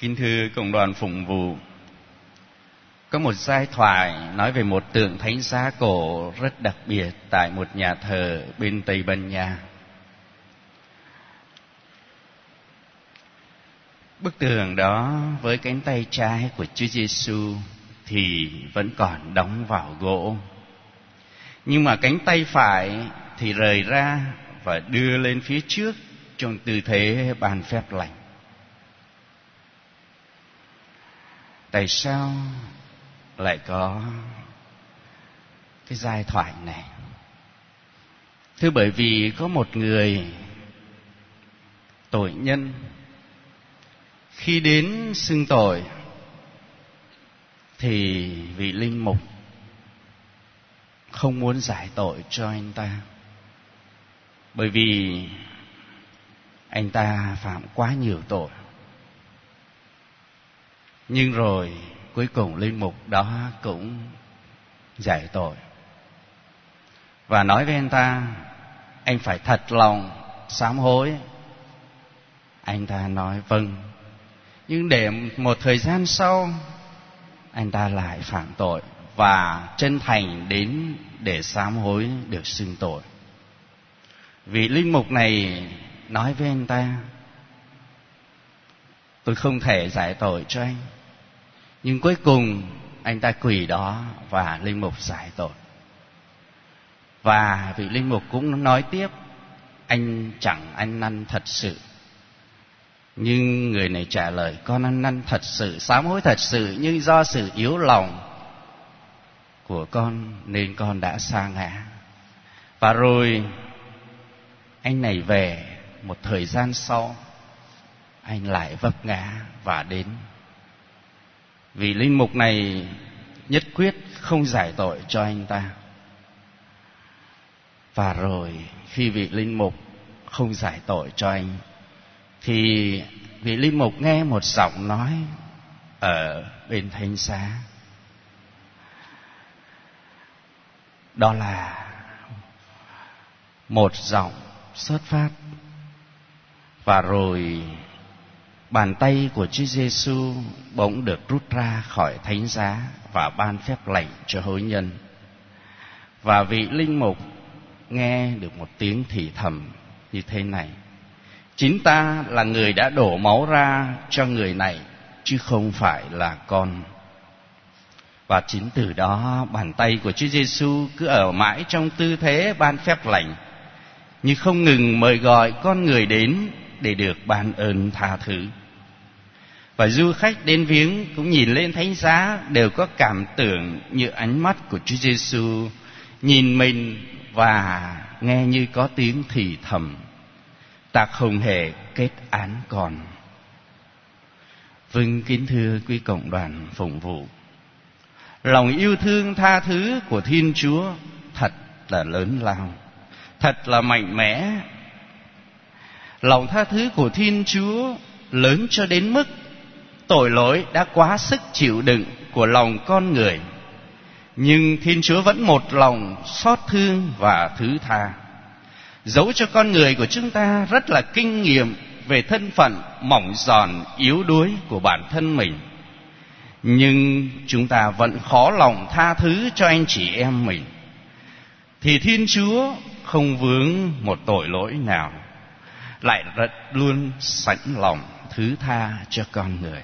Kính thưa cộng đoàn phụng vụ, có một giai thoại nói về một tượng thánh giá cổ rất đặc biệt tại một nhà thờ bên Tây Ban Nha. Bức tường đó với cánh tay trái của Chúa Giêsu thì vẫn còn đóng vào gỗ. Nhưng mà cánh tay phải thì rời ra và đưa lên phía trước trong tư thế ban phép lành. Tại sao lại có cái giai thoại này? Thưa, bởi vì có một người tội nhân, khi đến xưng tội thì vị linh mục không muốn giải tội cho anh ta bởi vì anh ta phạm quá nhiều tội nhưng rồi, cuối cùng linh mục đó cũng giải tội. Và nói với anh ta, anh phải thật lòng sám hối. Anh ta nói vâng. Nhưng để một thời gian sau, anh ta lại phạm tội và chân thành đến để sám hối được xưng tội. Vị linh mục này nói với anh ta, tôi không thể giải tội cho anh nhưng cuối cùng, anh ta quỳ đó và linh mục giải tội. Và vị linh mục cũng nói tiếp, anh chẳng ăn năn thật sự. Nhưng người này trả lời, con ăn năn thật sự, sám hối thật sự, nhưng do sự yếu lòng của con nên con đã sa ngã. Và rồi, anh này về, một thời gian sau, anh lại vấp ngã và đến vì linh mục này nhất quyết không giải tội cho anh ta. Và rồi khi vị linh mục không giải tội cho anh, thì vị linh mục nghe một giọng nói ở bên thánh xá. Đó là một giọng xuất phát. Và rồi bàn tay của Chúa Giêsu bỗng được rút ra khỏi thánh giá và ban phép lệnh cho hối nhân. Và vị linh mục nghe được một tiếng thì thầm như thế này, chính ta là người đã đổ máu ra cho người này, chứ không phải là con. Và chính từ đó, bàn tay của Chúa Giêsu cứ ở mãi trong tư thế ban phép lành, như không ngừng mời gọi con người đến để được ban ơn tha thứ và du khách đến viếng cũng nhìn lên thánh giá đều có cảm tưởng như ánh mắt của Chúa Giêsu, nhìn mình và nghe như có tiếng thì thầm. Ta không hề kết án còn. Vâng kính thưa quý cộng đoàn phụng vụ. Lòng yêu thương tha thứ của thiên chúa thật là lớn lao, thật là mạnh mẽ. Lòng tha thứ của thiên chúa lớn cho đến mức tội lỗi đã quá sức chịu đựng của lòng con người. Nhưng thiên chúa vẫn một lòng xót thương và thứ tha. Giấu cho con người của chúng ta rất là kinh nghiệm về thân phận mỏng giòn yếu đuối của bản thân mình. Nhưng chúng ta vẫn khó lòng tha thứ cho anh chị em mình. Thì thiên chúa không vướng một tội lỗi nào, lại rất luôn sẵn lòng thứ tha cho con người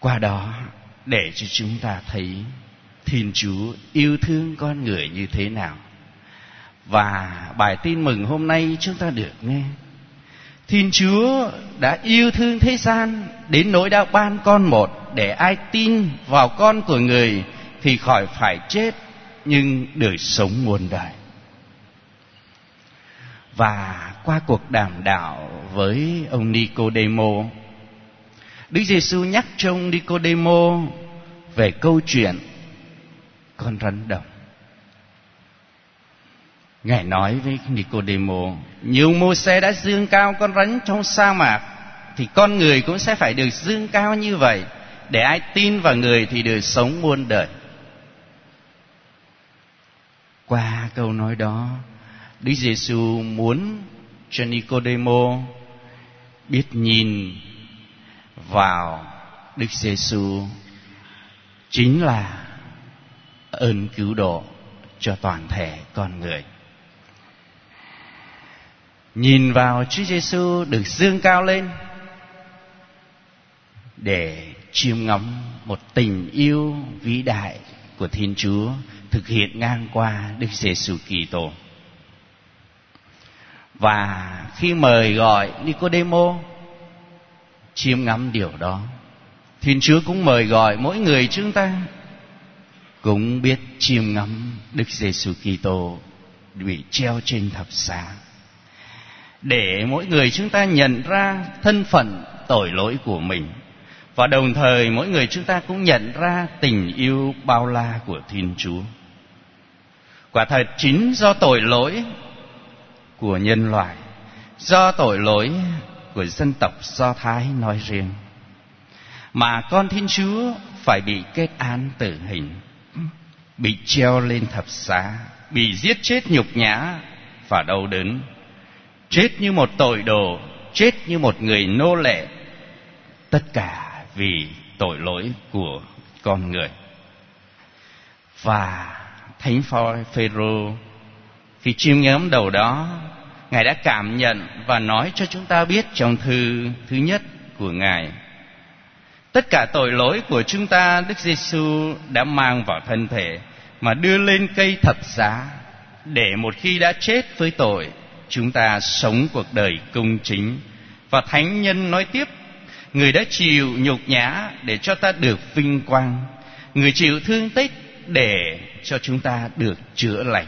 qua đó, để cho chúng ta thấy thiên chúa yêu thương con người như thế nào. Và bài tin mừng hôm nay chúng ta được nghe. Thiên chúa đã yêu thương thế gian đến nỗi đã ban con một để ai tin vào con của người thì khỏi phải chết, nhưng đời sống muôn đời. Và qua cuộc đàm đạo với ông Nicodemo Đức Giêsu nhắc cho ông Nicodemo về câu chuyện con rắn đồng Ngài nói với Nicodemo, nhiều mô xe đã dương cao con rắn trong sa mạc, thì con người cũng sẽ phải được dương cao như vậy, để ai tin vào người thì được sống muôn đời. Qua câu nói đó, Đức Giêsu muốn cho Nicodemo biết nhìn vào Đức Giêsu chính là ơn cứu độ cho toàn thể con người. Nhìn vào Chúa Giêsu được dương cao lên để chiêm ngắm một tình yêu vĩ đại của Thiên Chúa thực hiện ngang qua Đức Giêsu Kitô. Và khi mời gọi Nicodemo chiêm ngắm điều đó, Thiên Chúa cũng mời gọi mỗi người chúng ta cũng biết chiêm ngắm Đức Giêsu Kitô bị treo trên thập giá để mỗi người chúng ta nhận ra thân phận tội lỗi của mình và đồng thời mỗi người chúng ta cũng nhận ra tình yêu bao la của Thiên Chúa. Quả thật chính do tội lỗi của nhân loại, do tội lỗi của dân tộc Do Thái nói riêng, mà con Thiên Chúa phải bị kết án tử hình, bị treo lên thập giá, bị giết chết nhục nhã và đau đớn, chết như một tội đồ, chết như một người nô lệ, tất cả vì tội lỗi của con người. Và thánh phêrô khi chiêm ngắm đầu đó ngài đã cảm nhận và nói cho chúng ta biết trong thư thứ nhất của ngài. Tất cả tội lỗi của chúng ta, đức giêsu đã mang vào thân thể mà đưa lên cây thập giá để một khi đã chết với tội, chúng ta sống cuộc đời công chính. Và thánh nhân nói tiếp, người đã chịu nhục nhã để cho ta được vinh quang, người chịu thương tích để cho chúng ta được chữa lành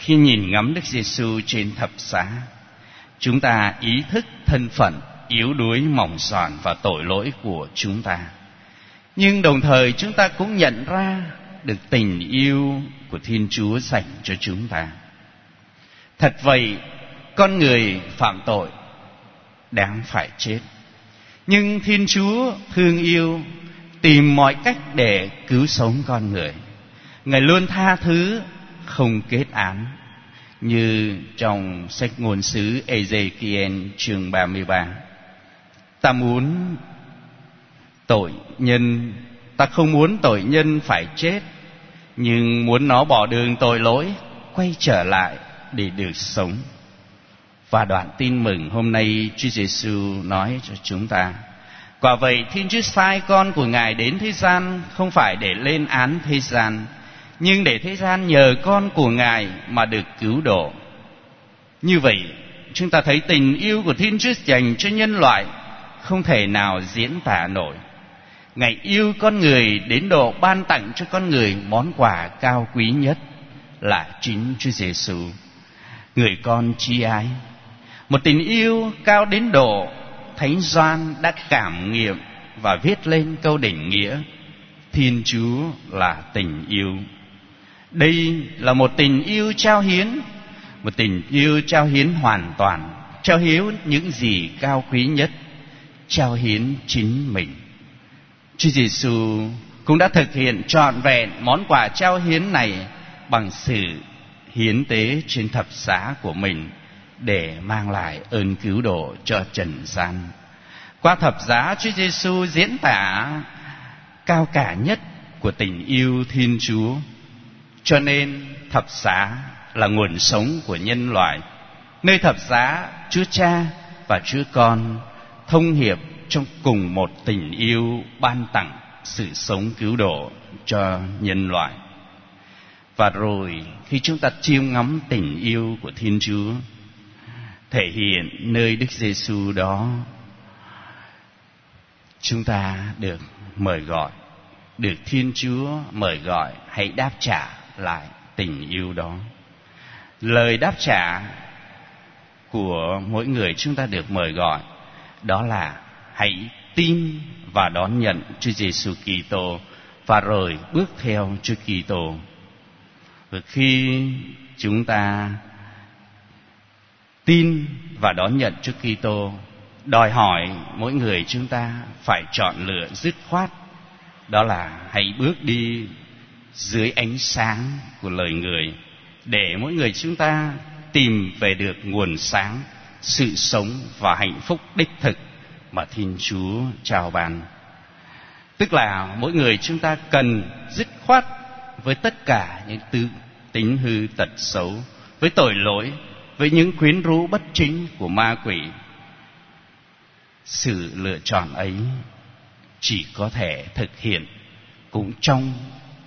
khi nhìn ngắm đức giêsu trên thập giá, chúng ta ý thức thân phận yếu đuối, mỏng giòn và tội lỗi của chúng ta. Nhưng đồng thời chúng ta cũng nhận ra được tình yêu của thiên chúa dành cho chúng ta. Thật vậy, con người phạm tội, đáng phải chết. Nhưng thiên chúa thương yêu, tìm mọi cách để cứu sống con người. Ngài luôn tha thứ không kết án, như trong sách ngôn sứ Ezekiel chương 33 ta muốn tội nhân, ta không muốn tội nhân phải chết, nhưng muốn nó bỏ đường tội lỗi, quay trở lại để được sống. Và đoạn tin mừng hôm nay Chúa Giêsu nói cho chúng ta, quả vậy Thiên Chúa sai con của Ngài đến thế gian, không phải để lên án thế gian nhưng để thế gian nhờ con của Ngài mà được cứu độ. Như vậy chúng ta thấy tình yêu của Thiên Chúa dành cho nhân loại không thể nào diễn tả nổi. Ngài yêu con người đến độ ban tặng cho con người món quà cao quý nhất là chính Chúa Giêsu, người con chi ái một tình yêu cao đến độ thánh doan đã cảm nghiệm và viết lên câu đỉnh nghĩa thiên chúa là tình yêu đây là một tình yêu trao hiến, một tình yêu trao hiến hoàn toàn, trao hiến những gì cao quý nhất, trao hiến chính mình chúa giêsu cũng đã thực hiện trọn vẹn món quà trao hiến này bằng sự hiến tế trên thập giá của mình để mang lại ơn cứu độ cho trần gian. Qua thập giá, Chúa Giêsu diễn tả cao cả nhất của tình yêu Thiên Chúa. Cho nên thập giá là nguồn sống của nhân loại. Nơi thập giá, Chúa Cha và Chúa Con thông hiệp trong cùng một tình yêu ban tặng sự sống cứu độ cho nhân loại. Và rồi, khi chúng ta chiêm ngắm tình yêu của Thiên Chúa, thể hiện nơi Đức Giêsu đó, chúng ta được mời gọi, được Thiên Chúa mời gọi hãy đáp trả lại tình yêu đó lời đáp trả của mỗi người chúng ta được mời gọi đó là hãy tin và đón nhận Chúa Giêsu Kitô và rồi bước theo Chúa Kitô. Và khi chúng ta tin và đón nhận Chúa Kitô, đòi hỏi mỗi người chúng ta phải chọn lựa dứt khoát, đó là hãy bước đi dưới ánh sáng của lời người để mỗi người chúng ta tìm về được nguồn sáng sự sống và hạnh phúc đích thực mà Thiên Chúa trao ban. Tức là mỗi người chúng ta cần dứt khoát với tất cả những tư tính hư tật xấu, với tội lỗi, với những quyến rũ bất chính của ma quỷ. Sự lựa chọn ấy chỉ có thể thực hiện cũng trong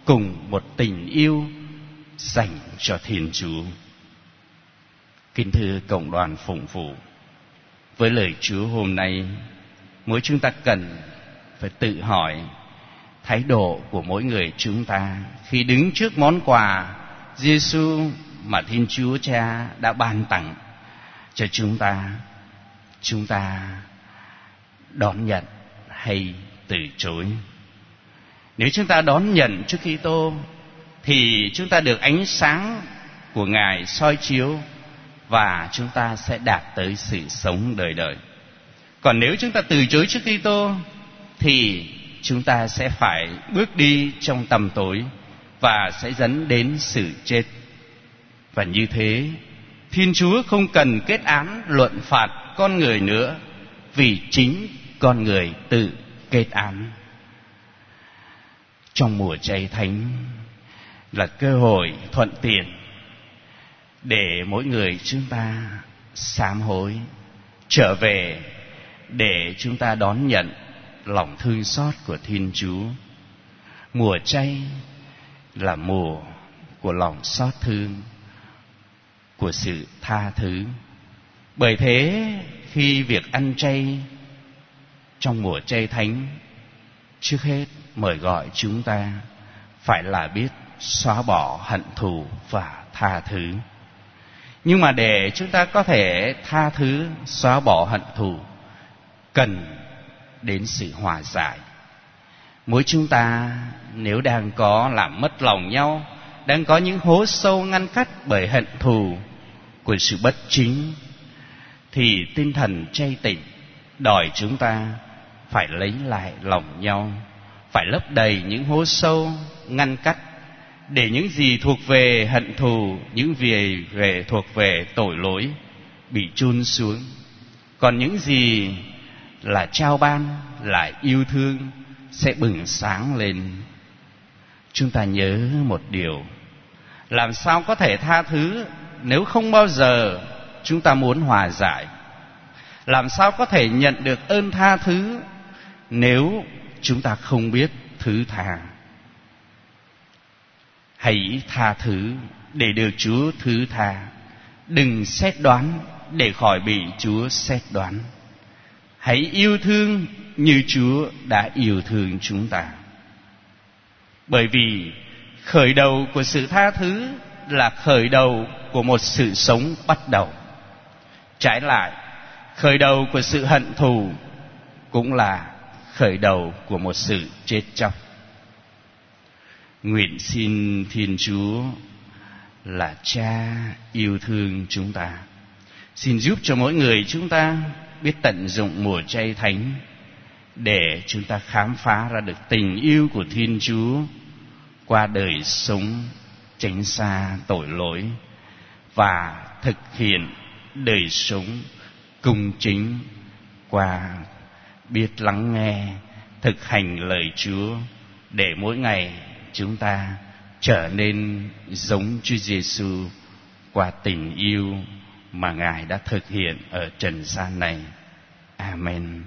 cùng một tình yêu dành cho Thiên Chúa. Kính thưa cộng đoàn phụng vụ, với lời Chúa hôm nay, mỗi chúng ta cần phải tự hỏi thái độ của mỗi người chúng ta khi đứng trước món quà Giêsu mà Thiên Chúa Cha đã ban tặng cho chúng ta. Chúng ta đón nhận hay từ chối. Nếu chúng ta đón nhận Chúa Kitô thì chúng ta được ánh sáng của Ngài soi chiếu và chúng ta sẽ đạt tới sự sống đời đời. Còn nếu chúng ta từ chối Chúa Kitô thì chúng ta sẽ phải bước đi trong tầm tối và sẽ dẫn đến sự chết. Và như thế, Thiên Chúa không cần kết án luận phạt con người nữa vì chính con người tự kết án. Trong mùa chay thánh là cơ hội thuận tiện để mỗi người chúng ta sám hối trở về để chúng ta đón nhận lòng thương xót của Thiên Chúa. Mùa chay là mùa của lòng xót thương, của sự tha thứ. Bởi thế khi việc ăn chay trong mùa chay thánh trước hết mời gọi chúng ta. Phải là biết xóa bỏ hận thù và tha thứ. Nhưng mà để chúng ta có thể tha thứ, xóa bỏ hận thù, cần đến sự hòa giải. Mỗi chúng ta nếu đang có làm mất lòng nhau, đang có những hố sâu ngăn cách bởi hận thù của sự bất chính, thì tinh thần chay tịnh, đòi chúng ta phải lấy lại lòng nhau phải lấp đầy những hố sâu, ngăn cách để những gì thuộc về hận thù, những gì về thuộc về tội lỗi bị chôn xuống. Còn những gì là trao ban, là yêu thương sẽ bừng sáng lên. Chúng ta nhớ một điều, làm sao có thể tha thứ nếu không bao giờ chúng ta muốn hòa giải? Làm sao có thể nhận được ơn tha thứ nếu chúng ta không biết thứ tha. Hãy tha thứ để được chúa thứ tha. Đừng xét đoán để khỏi bị chúa xét đoán. Hãy yêu thương như chúa đã yêu thương chúng ta. Bởi vì khởi đầu của sự tha thứ là khởi đầu của một sự sống bắt đầu. Trái lại, khởi đầu của sự hận thù cũng là khởi đầu của một sự chết chóc. Nguyện xin thiên chúa là cha yêu thương chúng ta. Xin giúp cho mỗi người chúng ta biết tận dụng mùa chay thánh để chúng ta khám phá ra được tình yêu của thiên chúa qua đời sống tránh xa tội lỗi và thực hiện đời sống cung chính qua biết lắng nghe, thực hành lời chúa để mỗi ngày chúng ta trở nên giống Chúa Giêsu qua tình yêu mà Ngài đã thực hiện ở trần gian này. Amen.